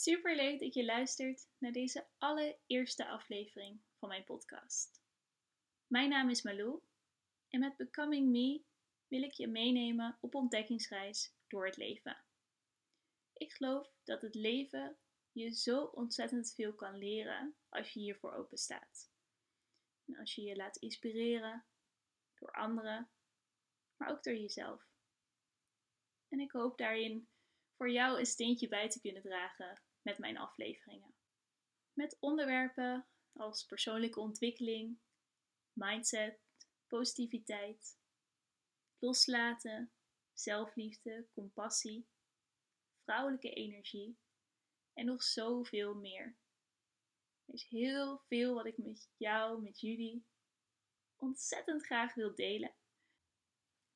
Super leuk dat je luistert naar deze allereerste aflevering van mijn podcast. Mijn naam is Malou en met Becoming Me wil ik je meenemen op ontdekkingsreis door het leven. Ik geloof dat het leven je zo ontzettend veel kan leren als je hiervoor open staat. En als je je laat inspireren door anderen, maar ook door jezelf. En ik hoop daarin voor jou een steentje bij te kunnen dragen met mijn afleveringen. Met onderwerpen als persoonlijke ontwikkeling, mindset, positiviteit, loslaten, zelfliefde, compassie, vrouwelijke energie en nog zoveel meer. Er is heel veel wat ik met jou, met jullie, ontzettend graag wil delen.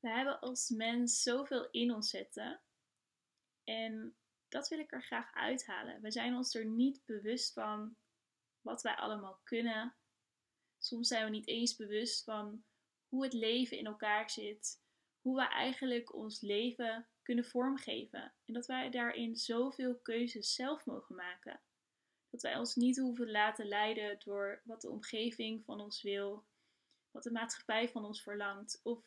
We hebben als mens zoveel in ons zitten en dat wil ik er graag uithalen. We zijn ons er niet bewust van wat wij allemaal kunnen. Soms zijn we niet eens bewust van hoe het leven in elkaar zit, hoe we eigenlijk ons leven kunnen vormgeven en dat wij daarin zoveel keuzes zelf mogen maken. Dat wij ons niet hoeven laten leiden door wat de omgeving van ons wil, wat de maatschappij van ons verlangt of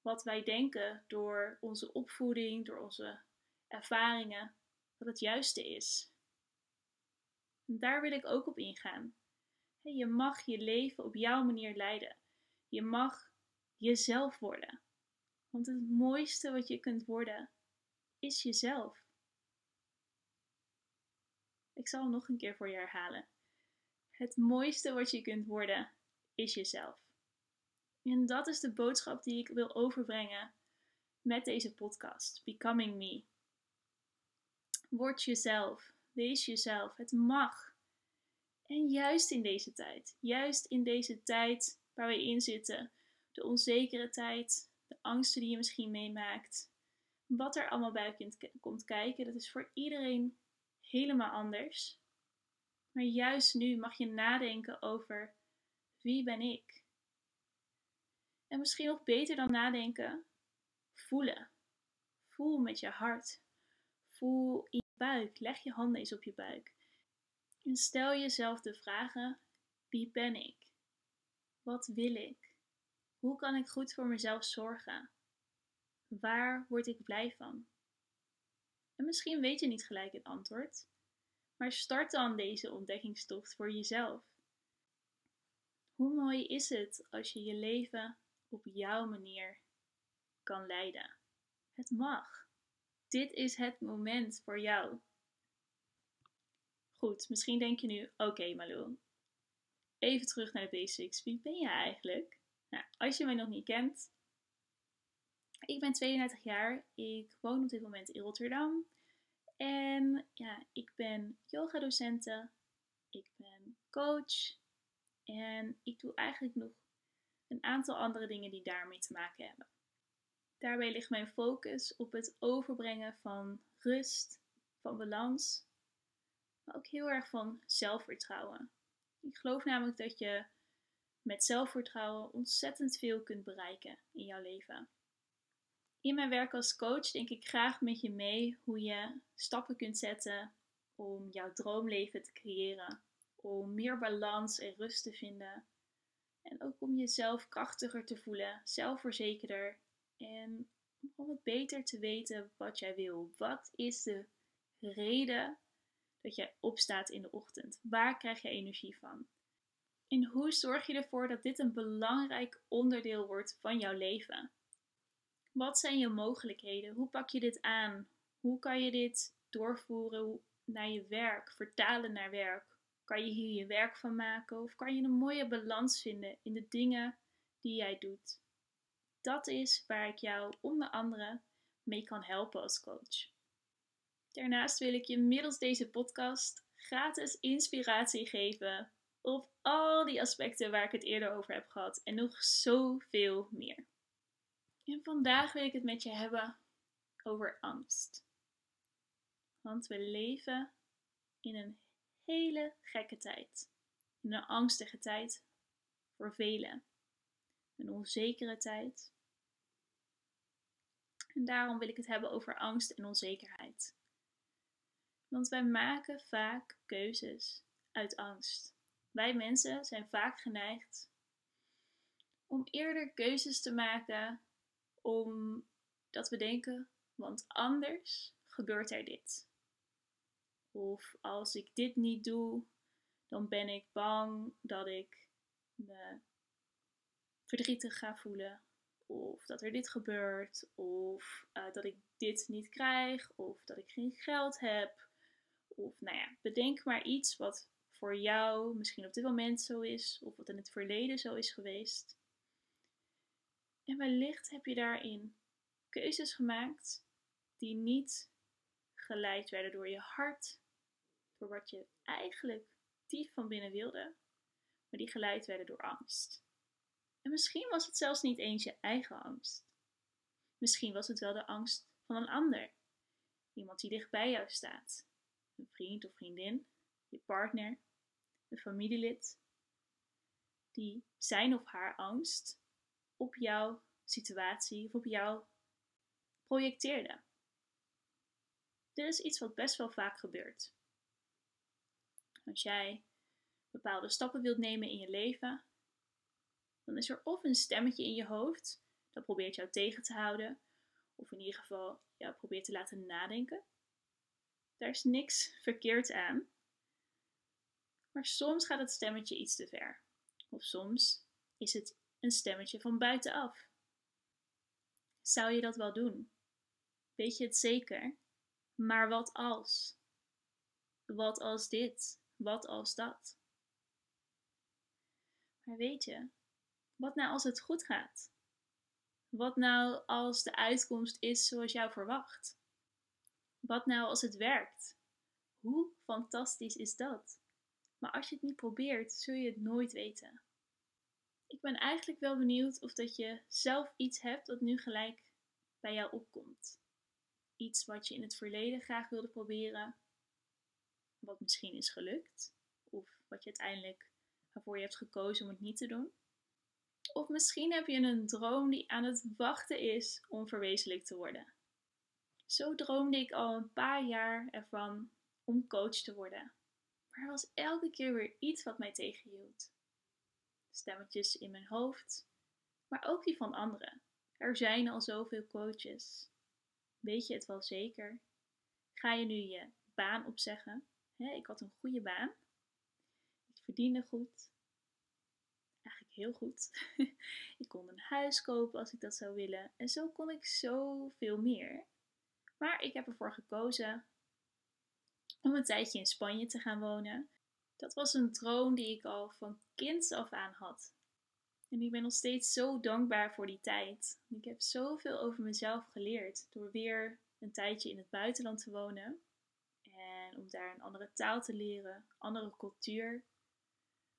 wat wij denken door onze opvoeding, door onze ervaringen, dat het juiste is. Daar wil ik ook op ingaan. Je mag je leven op jouw manier leiden. Je mag jezelf worden. Want het mooiste wat je kunt worden is jezelf. Ik zal nog een keer voor je herhalen. Het mooiste wat je kunt worden is jezelf. En dat is de boodschap die ik wil overbrengen met deze podcast, Becoming Me. Word jezelf. Wees jezelf. Het mag. En juist in deze tijd, juist in deze tijd waar we in zitten, de onzekere tijd, de angsten die je misschien meemaakt, wat er allemaal bij komt kijken, dat is voor iedereen helemaal anders. Maar juist nu mag je nadenken over wie ben ik? En misschien nog beter dan nadenken, voelen. Voel met je hart. Voel in Leg je handen eens op je buik. En stel jezelf de vragen: wie ben ik? Wat wil ik? Hoe kan ik goed voor mezelf zorgen? Waar word ik blij van? En misschien weet je niet gelijk het antwoord, maar start dan deze ontdekkingstocht voor jezelf. Hoe mooi is het als je je leven op jouw manier kan leiden? Het mag. Dit is het moment voor jou. Goed, misschien denk je nu: oké, okay, Malou, even terug naar de basics. Wie ben je eigenlijk? Nou, als je mij nog niet kent, ik ben 32 jaar. Ik woon op dit moment in Rotterdam. En ja, ik ben yoga-docente. Ik ben coach. En ik doe eigenlijk nog een aantal andere dingen die daarmee te maken hebben. Daarbij ligt mijn focus op het overbrengen van rust, van balans, maar ook heel erg van zelfvertrouwen. Ik geloof namelijk dat je met zelfvertrouwen ontzettend veel kunt bereiken in jouw leven. In mijn werk als coach denk ik graag met je mee hoe je stappen kunt zetten om jouw droomleven te creëren, om meer balans en rust te vinden en ook om jezelf krachtiger te voelen, zelfverzekerder en om wat beter te weten wat jij wil. Wat is de reden dat jij opstaat in de ochtend? Waar krijg je energie van? En hoe zorg je ervoor dat dit een belangrijk onderdeel wordt van jouw leven? Wat zijn je mogelijkheden? Hoe pak je dit aan? Hoe kan je dit doorvoeren naar je werk, vertalen naar werk? Kan je hier je werk van maken of kan je een mooie balans vinden in de dingen die jij doet? Dat is waar ik jou onder andere mee kan helpen als coach. Daarnaast wil ik je middels deze podcast gratis inspiratie geven op al die aspecten waar ik het eerder over heb gehad en nog zoveel meer. En vandaag wil ik het met je hebben over angst. Want we leven in een hele gekke tijd. In een angstige tijd voor velen. Een onzekere tijd. En daarom wil ik het hebben over angst en onzekerheid. Want wij maken vaak keuzes uit angst. Wij mensen zijn vaak geneigd om eerder keuzes te maken omdat we denken, want anders gebeurt er dit. Of als ik dit niet doe, dan ben ik bang dat ik me verdrietig ga voelen. Of dat er dit gebeurt. Of uh, dat ik dit niet krijg. Of dat ik geen geld heb. Of nou ja, bedenk maar iets wat voor jou misschien op dit moment zo is. Of wat in het verleden zo is geweest. En wellicht heb je daarin keuzes gemaakt die niet geleid werden door je hart, door wat je eigenlijk diep van binnen wilde, maar die geleid werden door angst. En misschien was het zelfs niet eens je eigen angst. Misschien was het wel de angst van een ander. Iemand die dicht bij jou staat. Een vriend of vriendin, je partner, een familielid. Die zijn of haar angst op jouw situatie of op jou projecteerde. Dit is iets wat best wel vaak gebeurt. Als jij bepaalde stappen wilt nemen in je leven, dan is er of een stemmetje in je hoofd dat probeert jou tegen te houden, of in ieder geval jou probeert te laten nadenken. Daar is niks verkeerd aan. Maar soms gaat het stemmetje iets te ver. Of soms is het een stemmetje van buitenaf. Zou je dat wel doen? Weet je het zeker? Maar wat als? Wat als dit? Wat als dat? Maar weet je, wat nou als het goed gaat? Wat nou als de uitkomst is zoals jou verwacht? Wat nou als het werkt? Hoe fantastisch is dat? Maar als je het niet probeert, zul je het nooit weten. Ik ben eigenlijk wel benieuwd of dat je zelf iets hebt dat nu gelijk bij jou opkomt. Iets wat je in het verleden graag wilde proberen, wat misschien is gelukt, of wat je uiteindelijk waarvoor je hebt gekozen om het niet te doen. Of misschien heb je een droom die aan het wachten is om verwezenlijkt te worden. Zo droomde ik al een paar jaar ervan om coach te worden. Maar er was elke keer weer iets wat mij tegenhield. Stemmetjes in mijn hoofd, maar ook die van anderen. Er zijn al zoveel coaches. Weet je het wel zeker? Ga je nu je baan opzeggen? ik had een goede baan. Ik verdiende goed heel goed. ik kon een huis kopen als ik dat zou willen. En zo kon ik zoveel meer. Maar ik heb ervoor gekozen om een tijdje in Spanje te gaan wonen. Dat was een droom die ik al van kinds af aan had. En ik ben nog steeds zo dankbaar voor die tijd. Ik heb zoveel over mezelf geleerd door weer een tijdje in het buitenland te wonen. En om daar een andere taal te leren, andere cultuur.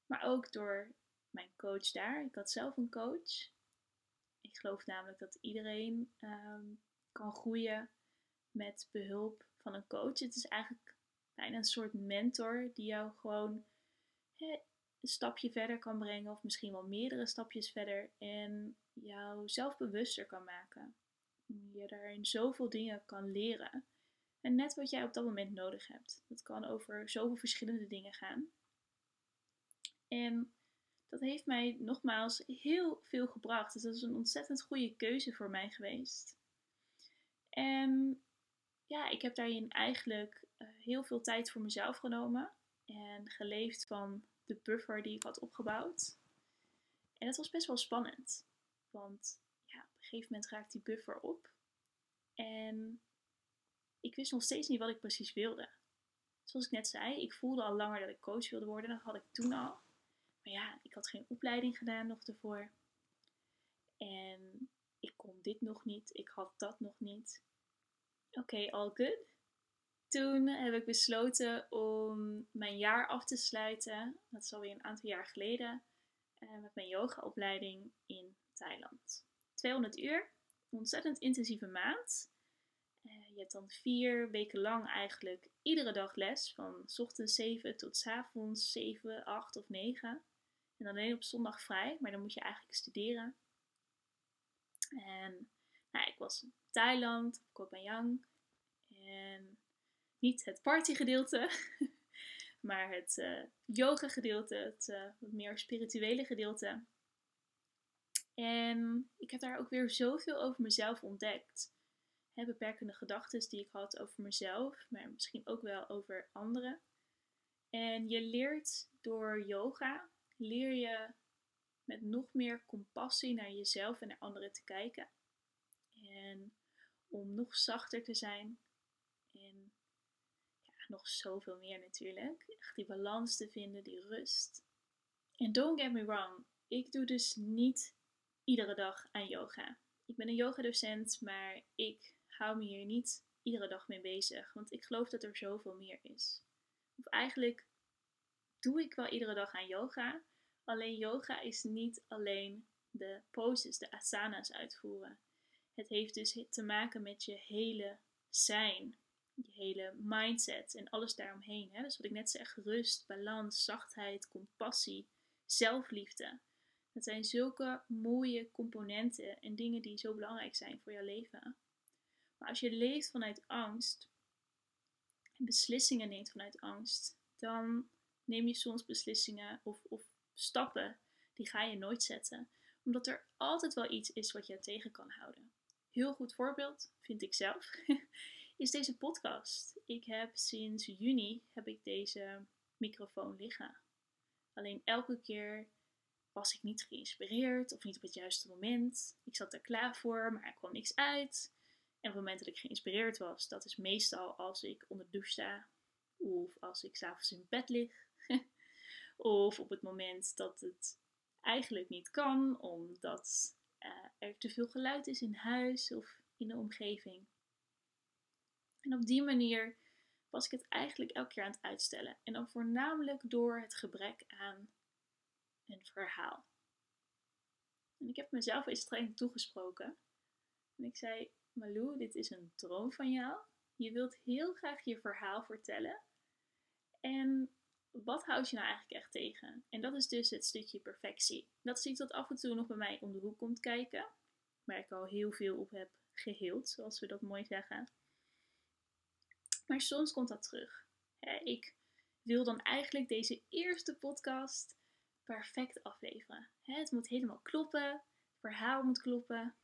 Maar ook door mijn coach daar. Ik had zelf een coach. Ik geloof namelijk dat iedereen ehm, kan groeien met behulp van een coach. Het is eigenlijk bijna een soort mentor die jou gewoon een stapje verder kan brengen, of misschien wel meerdere stapjes verder, en jou zelfbewuster kan maken. Je daarin zoveel dingen kan leren. En net wat jij op dat moment nodig hebt. Dat kan over zoveel verschillende dingen gaan. En dat heeft mij nogmaals heel veel gebracht. Dus dat is een ontzettend goede keuze voor mij geweest. En ja, ik heb daarin eigenlijk eh, heel veel tijd voor mezelf genomen en geleefd van de buffer die ik had opgebouwd. En dat was best wel spannend, want ja, op een gegeven moment raakte die buffer op en ik wist nog steeds niet wat ik precies wilde. Zoals ik net zei, ik voelde al langer dat ik coach wilde worden, dat had ik toen al. Maar ja, ik had geen opleiding gedaan nog ervoor. En ik kon dit nog niet, ik had dat nog niet. Oké, all good. Toen heb ik besloten om mijn jaar af te sluiten. Dat is alweer een aantal jaar geleden. Uh, met mijn yogaopleiding in Thailand. 200 uur, ontzettend intensieve maand. Uh, je hebt dan vier weken lang eigenlijk iedere dag les. Van ochtends 7 tot avonds 7, 8 of 9. En alleen op zondag vrij, maar dan moet je eigenlijk studeren. En nou, ik was in Thailand, op Koh Phangan. En niet het partygedeelte, maar het uh, yoga gedeelte, het wat meer spirituele gedeelte. En ik heb daar ook weer zoveel over mezelf ontdekt. Hè, beperkende gedachten die ik had over mezelf, maar misschien ook wel over anderen. En je leert door yoga, leer je met nog meer compassie naar jezelf en naar anderen te kijken. En om nog zachter te zijn. En ja, nog zoveel meer natuurlijk. Echt die balans te vinden, die rust. En don't get me wrong, ik doe dus niet iedere dag aan yoga. Ik ben een yogadocent, maar ik hou me hier niet iedere dag mee bezig. Want ik geloof dat er zoveel meer is. Of eigenlijk doe ik wel iedere dag aan yoga. Alleen yoga is niet alleen de poses, de asanas uitvoeren. Het heeft dus te maken met je hele zijn, je hele mindset en alles daaromheen. Hè? Dus wat ik net zeg, rust, balans, zachtheid, compassie, zelfliefde. Dat zijn zulke mooie componenten en dingen die zo belangrijk zijn voor jouw leven. Maar als je leeft vanuit angst en beslissingen neemt vanuit angst, dan neem je soms beslissingen of, of stappen die ga je nooit zetten. Omdat er altijd wel iets is wat je tegen kan houden. Heel goed voorbeeld, vind ik zelf, is deze podcast. Ik heb sinds juni heb ik deze microfoon liggen. Alleen elke keer was ik niet geïnspireerd of niet op het juiste moment. Ik zat er klaar voor, maar er kwam niks uit. En op het moment dat ik geïnspireerd was, dat is meestal als ik onder de douche sta of als ik s'avonds in bed lig. of op het moment dat het eigenlijk niet kan, omdat uh, er te veel geluid is in huis of in de omgeving. En op die manier was ik het eigenlijk elke keer aan het uitstellen. En dan voornamelijk door het gebrek aan een verhaal. En ik heb mezelf eens streng toegesproken. En ik zei: Malou, dit is een droom van jou. Je wilt heel graag je verhaal vertellen. En wat houd je nou eigenlijk echt tegen? En dat is dus het stukje perfectie. Dat is iets dat af en toe nog bij mij om de hoek komt kijken. Waar ik al heel veel op heb geheeld, zoals we dat mooi zeggen. Maar soms komt dat terug. Ik wil dan eigenlijk deze eerste podcast perfect afleveren. Het moet helemaal kloppen, het verhaal moet kloppen,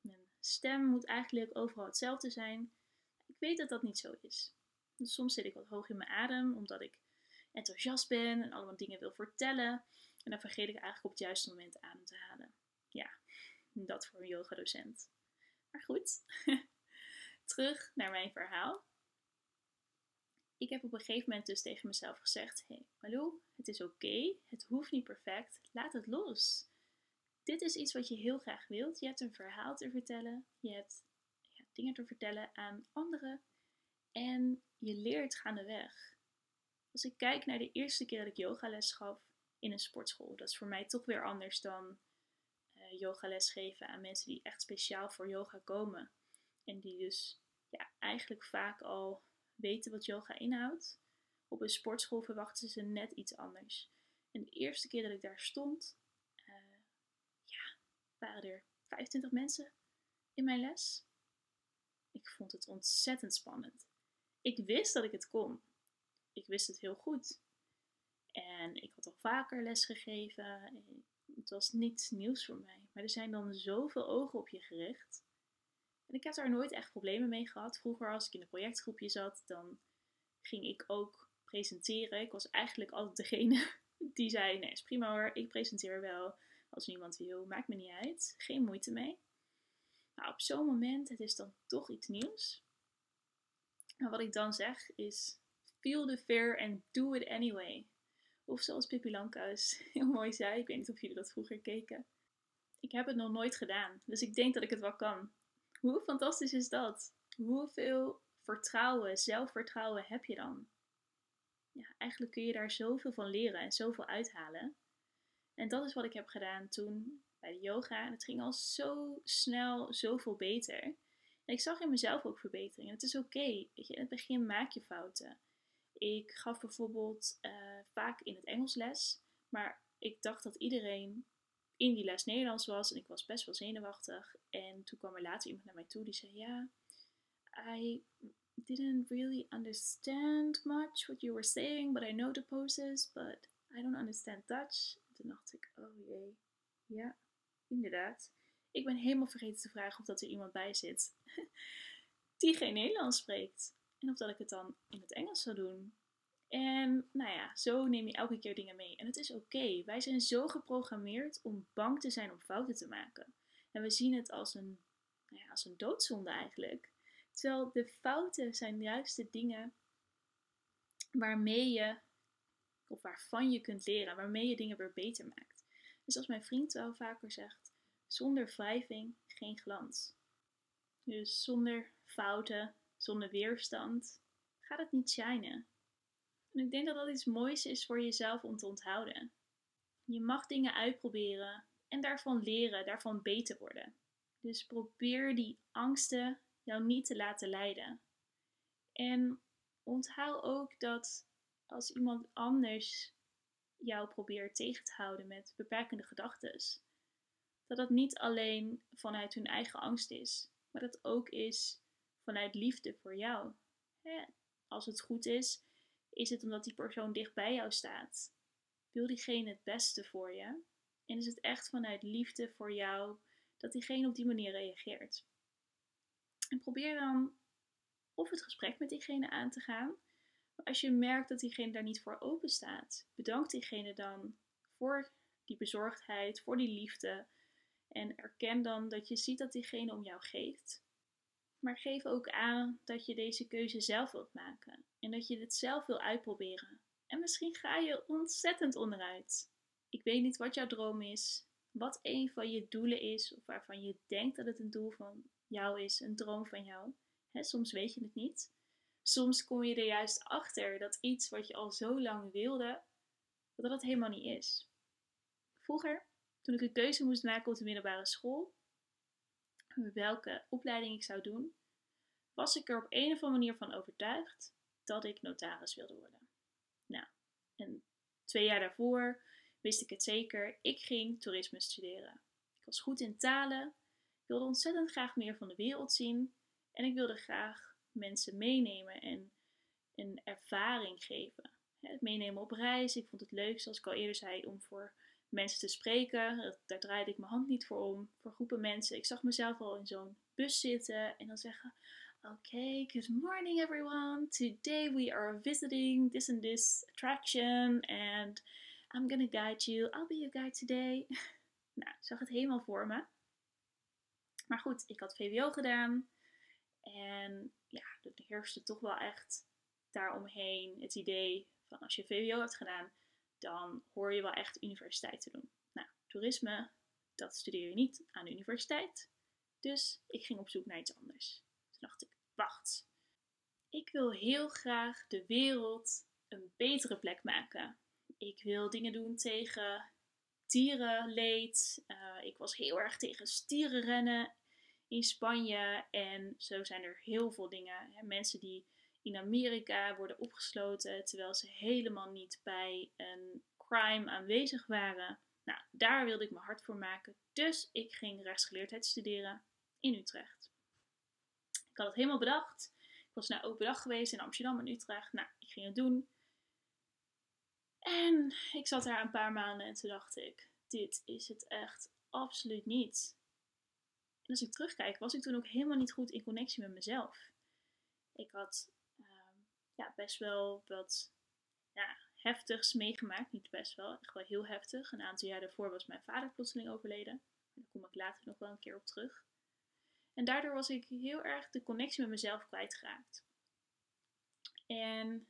mijn stem moet eigenlijk overal hetzelfde zijn. Ik weet dat dat niet zo is. Soms zit ik wat hoog in mijn adem, omdat ik enthousiast ben en allemaal dingen wil vertellen. En dan vergeet ik eigenlijk op het juiste moment adem te halen. Ja, dat voor een yogadocent. Maar goed, terug naar mijn verhaal. Ik heb op een gegeven moment dus tegen mezelf gezegd: hey, Malou, het is oké, het hoeft niet perfect, laat het los. Dit is iets wat je heel graag wilt. Je hebt een verhaal te vertellen, je hebt ja, dingen te vertellen aan anderen en je leert gaandeweg. Als ik kijk naar de eerste keer dat ik yogales gaf in een sportschool, dat is voor mij toch weer anders dan uh, yogales geven aan mensen die echt speciaal voor yoga komen. En die dus ja, eigenlijk vaak al weten wat yoga inhoudt. Op een sportschool verwachten ze net iets anders. En de eerste keer dat ik daar stond, uh, ja, waren er 25 mensen in mijn les. Ik vond het ontzettend spannend. Ik wist dat ik het kon ik wist het heel goed. En ik had al vaker les gegeven. Het was niets nieuws voor mij. Maar er zijn dan zoveel ogen op je gericht. En ik heb daar nooit echt problemen mee gehad. Vroeger, als ik in een projectgroepje zat, dan ging ik ook presenteren. Ik was eigenlijk altijd degene die zei: Nee, is prima hoor, ik presenteer wel. Als niemand wil, maakt me niet uit. Geen moeite mee. Nou, op zo'n moment, het is dan toch iets nieuws. En wat ik dan zeg is: Feel the fear and do it anyway. Of zoals Pippi Lankhuis heel mooi zei, ik weet niet of jullie dat vroeger keken. Ik heb het nog nooit gedaan, dus ik denk dat ik het wel kan. Hoe fantastisch is dat? Hoeveel vertrouwen, zelfvertrouwen heb je dan? Ja, eigenlijk kun je daar zoveel van leren en zoveel uithalen. En dat is wat ik heb gedaan toen bij de yoga. En het ging al zo snel, zoveel beter. En ik zag in mezelf ook verbeteringen. Het is oké. In het begin maak je fouten. Ik gaf bijvoorbeeld uh, vaak in het Engels les, maar ik dacht dat iedereen in die les Nederlands was en ik was best wel zenuwachtig. En toen kwam er later iemand naar mij toe die zei: Ja, I didn't really understand much what you were saying, but I know the poses, but I don't understand Dutch. Toen dacht ik, oh jee, ja, inderdaad. Ik ben helemaal vergeten te vragen of dat er iemand bij zit die geen Nederlands spreekt. En of dat ik het dan in het Engels zou doen. En nou ja, zo neem je elke keer dingen mee. En het is oké. Wij zijn zo geprogrammeerd om bang te zijn om fouten te maken. En we zien het als een, nou ja, als een doodzonde eigenlijk. Terwijl de fouten zijn juist de dingen waarmee je, of waarvan je kunt leren, waarmee je dingen weer beter maakt. Dus als mijn vriend wel vaker zegt, zonder wrijving geen glans. Dus zonder fouten, zonder weerstand, gaat het niet shinen. En ik denk dat dat iets moois is voor jezelf om te onthouden. Je mag dingen uitproberen en daarvan leren, daarvan beter worden. Dus probeer die angsten jou niet te laten leiden. En onthoud ook dat als iemand anders jou probeert tegen te houden met beperkende gedachten, dat dat niet alleen vanuit hun eigen angst is, maar dat ook is vanuit liefde voor jou. Als het goed is, is het omdat die persoon dicht bij jou staat. Wil diegene het beste voor je? En is het echt vanuit liefde voor jou dat diegene op die manier reageert? En probeer dan of het gesprek met diegene aan te gaan. Maar als je merkt dat diegene daar niet voor open staat, bedank diegene dan voor die bezorgdheid, voor die liefde. En erken dan dat je ziet dat diegene om jou geeft. Maar geef ook aan dat je deze keuze zelf wilt maken en dat je dit zelf wil uitproberen. En misschien ga je ontzettend onderuit. Ik weet niet wat jouw droom is, wat een van je doelen is, of waarvan je denkt dat het een doel van jou is, een droom van jou. soms weet je het niet. Soms kom je er juist achter dat iets wat je al zo lang wilde, dat dat helemaal niet is. Vroeger, toen ik een keuze moest maken op de middelbare school, welke opleiding ik zou doen, was ik er op een of andere manier van overtuigd dat ik notaris wilde worden. Nou, en twee jaar daarvoor wist ik het zeker, ik ging toerisme studeren. Ik was goed in talen, ik wilde ontzettend graag meer van de wereld zien en ik wilde graag mensen meenemen en een ervaring geven. Het meenemen op reis, ik vond het leuk, zoals ik al eerder zei, om voor mensen te spreken. Daar draaide ik mijn hand niet voor om, voor groepen mensen. Ik zag mezelf al in zo'n bus zitten en dan zeggen: Okay, good morning everyone. Today we are visiting this and this attraction and I'm gonna guide you. I'll be your guide today. nou, ik zag het helemaal voor me. Maar goed, ik had VWO gedaan en ja, er heerste toch wel echt daaromheen het idee van als je VWO hebt gedaan, dan hoor je wel echt universiteit te doen. Nou, toerisme, dat studeer je niet aan de universiteit. Dus ik ging op zoek naar iets anders dacht ik, wacht. Ik wil heel graag de wereld een betere plek maken. Ik wil dingen doen tegen dierenleed. Uh, ik was heel erg tegen stierenrennen in Spanje. En zo zijn er heel veel dingen. Hè. Mensen die in Amerika worden opgesloten terwijl ze helemaal niet bij een crime aanwezig waren. Nou, daar wilde ik me hard voor maken. Dus ik ging rechtsgeleerdheid studeren in Utrecht. Ik had het helemaal bedacht. Ik was naar open dag geweest in Amsterdam en Utrecht. Nou, ik ging het doen. En ik zat daar een paar maanden en toen dacht ik, dit is het echt absoluut niet. En als ik terugkijk, was ik toen ook helemaal niet goed in connectie met mezelf. Ik had ja, best wel wat ja, heftigs meegemaakt. Niet best wel, echt wel heel heftig. Een aantal jaar daarvoor was mijn vader plotseling overleden. Daar kom ik later nog wel een keer op terug. En daardoor was ik heel erg de connectie met mezelf kwijtgeraakt. En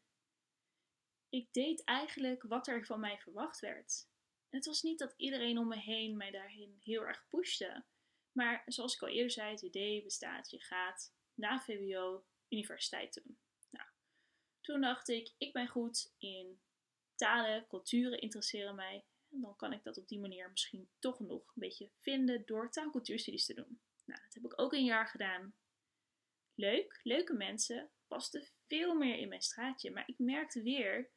ik deed eigenlijk wat er van mij verwacht werd. het was niet dat iedereen om me heen mij daarin heel erg pushte. Maar zoals ik al eerder zei, het idee bestaat, je gaat na VWO universiteit doen. Toen dacht ik, ik ben goed in talen, culturen interesseren mij. En dan kan ik dat op die manier misschien toch nog een beetje vinden door taalcultuurstudies te doen. Nou, dat heb ik ook een jaar gedaan. Leuk, leuke mensen, paste veel meer in mijn straatje. Maar ik merkte weer,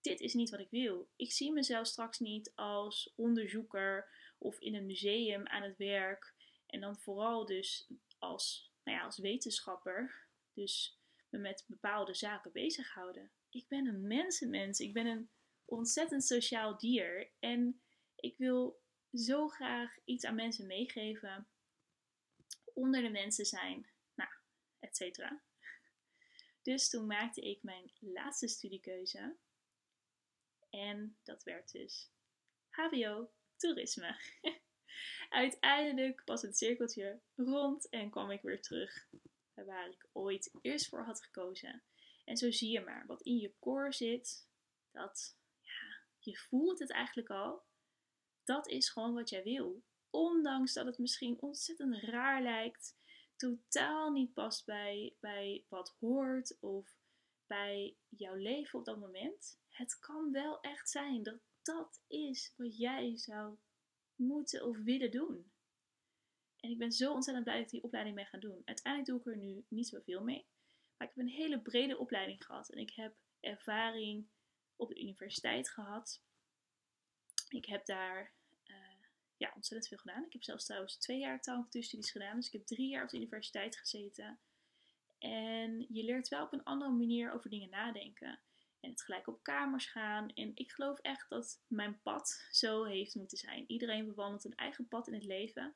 dit is niet wat ik wil. Ik zie mezelf straks niet als onderzoeker of in een museum aan het werk. En dan vooral dus als, nou ja, als wetenschapper. Dus me met bepaalde zaken bezighouden. Ik ben een mensenmens. Ik ben een ontzettend sociaal dier. En ik wil zo graag iets aan mensen meegeven. Onder de mensen zijn. Nou, et cetera. Dus toen maakte ik mijn laatste studiekeuze. En dat werd dus HBO toerisme. Uiteindelijk was het cirkeltje rond en kwam ik weer terug waar ik ooit eerst voor had gekozen. En zo zie je maar, wat in je core zit, dat ja, je voelt het eigenlijk al. Dat is gewoon wat jij wil. Ondanks dat het misschien ontzettend raar lijkt, totaal niet past bij, bij wat hoort of bij jouw leven op dat moment. Het kan wel echt zijn dat dat is wat jij zou moeten of willen doen. En ik ben zo ontzettend blij dat ik die opleiding ben gaan doen. Uiteindelijk doe ik er nu niet zoveel mee. Maar ik heb een hele brede opleiding gehad. En ik heb ervaring op de universiteit gehad. Ik heb daar uh, ja, ontzettend veel gedaan. Ik heb zelfs trouwens twee jaar taalcultuurstudies gedaan. Dus ik heb drie jaar op de universiteit gezeten. En je leert wel op een andere manier over dingen nadenken. En het gelijk op kamers gaan. En ik geloof echt dat mijn pad zo heeft moeten zijn. Iedereen bewandelt een eigen pad in het leven.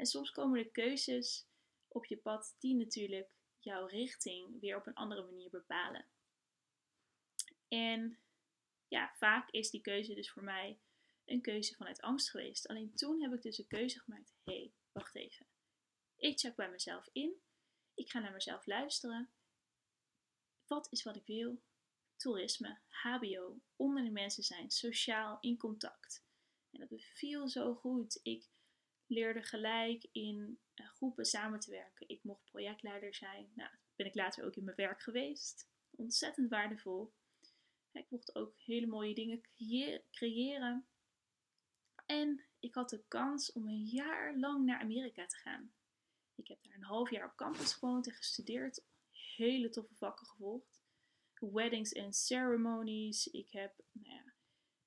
En soms komen er keuzes op je pad die natuurlijk jouw richting weer op een andere manier bepalen. En ja, vaak is die keuze dus voor mij een keuze vanuit angst geweest. Alleen toen heb ik dus een keuze gemaakt. Hé, hey, wacht even. Ik check bij mezelf in. Ik ga naar mezelf luisteren. Wat is wat ik wil? toerisme, HBO, onder de mensen zijn, sociaal in contact. En dat beviel zo goed. Ik leerde gelijk in uh, groepen samen te werken. Ik mocht projectleider zijn. Nou, ben ik later ook in mijn werk geweest. Ontzettend waardevol. Ik mocht ook hele mooie dingen creëren. En ik had de kans om een jaar lang naar Amerika te gaan. Ik heb daar een half jaar op campus gewoond en gestudeerd. Hele toffe vakken gevolgd weddings en ceremonies. Ik heb nou ja,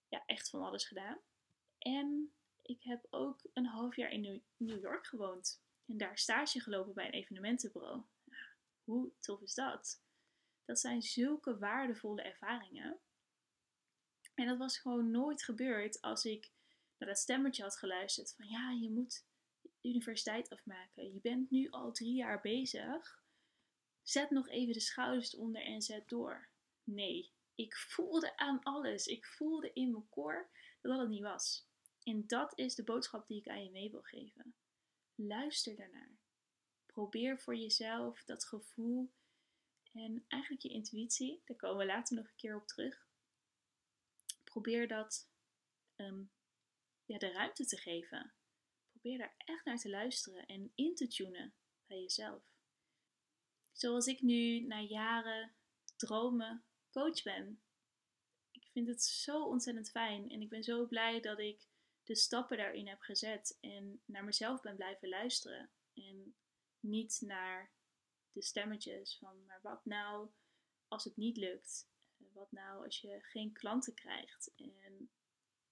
ja, echt van alles gedaan. En ik heb ook een half jaar in New York gewoond. En daar stage gelopen bij een evenementenbureau. hoe tof is dat? Dat zijn zulke waardevolle ervaringen. En dat was gewoon nooit gebeurd als ik naar dat stemmertje had geluisterd van ja, je moet universiteit afmaken. Je bent nu al drie jaar bezig. Zet nog even de schouders onder en zet door. Nee, ik voelde aan alles. Ik voelde in mijn core dat dat het niet was. En dat is de boodschap die ik aan je mee wil geven. Luister daarnaar. Probeer voor jezelf dat gevoel en eigenlijk je intuïtie, daar komen we later nog een keer op terug. Probeer dat um, ja, de ruimte te geven. Probeer daar echt naar te luisteren en in te tunen bij jezelf. Zoals ik nu na jaren dromen coach ben. Ik vind het zo ontzettend fijn en ik ben zo blij dat ik de stappen daarin heb gezet en naar mezelf ben blijven luisteren. En niet naar de stemmetjes van, maar wat nou als het niet lukt? Wat nou als je geen klanten krijgt? En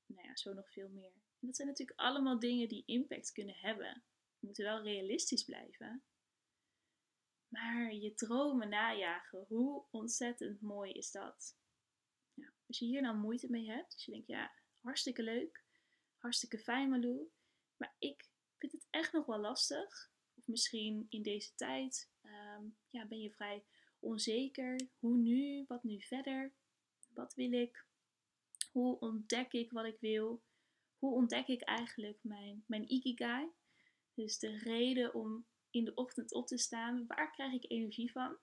nou ja, zo nog veel meer. Dat zijn natuurlijk allemaal dingen die impact kunnen hebben. We moeten wel realistisch blijven. Maar je dromen najagen, hoe ontzettend mooi is dat? Ja, als je hier nou moeite mee hebt, als je denkt, ja, hartstikke leuk, hartstikke fijn Malou, maar ik vind het echt nog wel lastig. Of misschien in deze tijd ehm, ja, ben je vrij onzeker. Hoe nu? Wat nu verder? Wat wil ik? Hoe ontdek ik wat ik wil? Hoe ontdek ik eigenlijk mijn, mijn ikigai? Dus de reden om in de ochtend op te staan. Waar krijg ik energie van?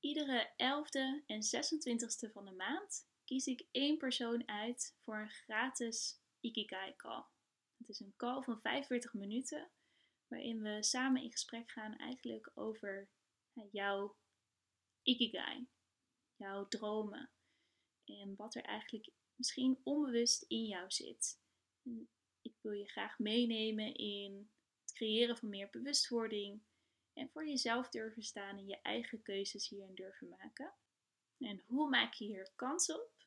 Iedere 11e en 26e van de maand kies ik één persoon uit voor een gratis Ikigai call. Het is een call van 45 minuten waarin we samen in gesprek gaan eigenlijk over jouw Ikigai, jouw dromen en wat er eigenlijk misschien onbewust in jou zit. ik wil je graag meenemen in creëren van meer bewustwording en voor jezelf durven staan en je eigen keuzes hierin durven maken. En hoe maak je hier kans op?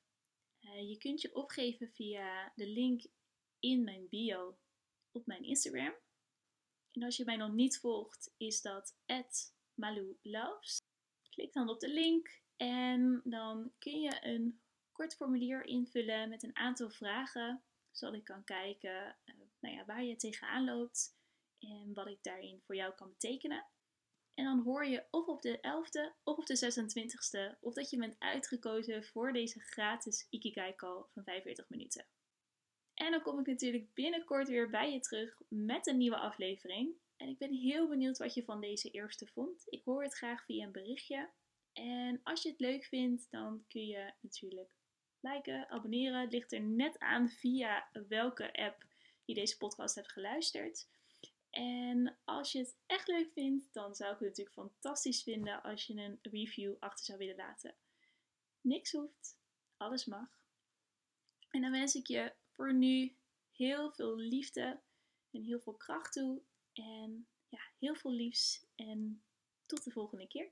Uh, je kunt je opgeven via de link in mijn bio op mijn Instagram. En als je mij nog niet volgt, is dat @malouloves. Klik dan op de link en dan kun je een kort formulier invullen met een aantal vragen, zodat ik kan kijken uh, nou ja, waar je tegenaan loopt en wat ik daarin voor jou kan betekenen. En dan hoor je of op de 11e of op de 26e of dat je bent uitgekozen voor deze gratis Ikigai call van 45 minuten. En dan kom ik natuurlijk binnenkort weer bij je terug met een nieuwe aflevering. En ik ben heel benieuwd wat je van deze eerste vond. Ik hoor het graag via een berichtje. En als je het leuk vindt, dan kun je natuurlijk liken, abonneren. Het ligt er net aan via welke app je deze podcast hebt geluisterd. En als je het echt leuk vindt, dan zou ik het natuurlijk fantastisch vinden als je een review achter zou willen laten. Niks hoeft, alles mag. En dan wens ik je voor nu heel veel liefde en heel veel kracht toe. En ja, heel veel liefs en tot de volgende keer.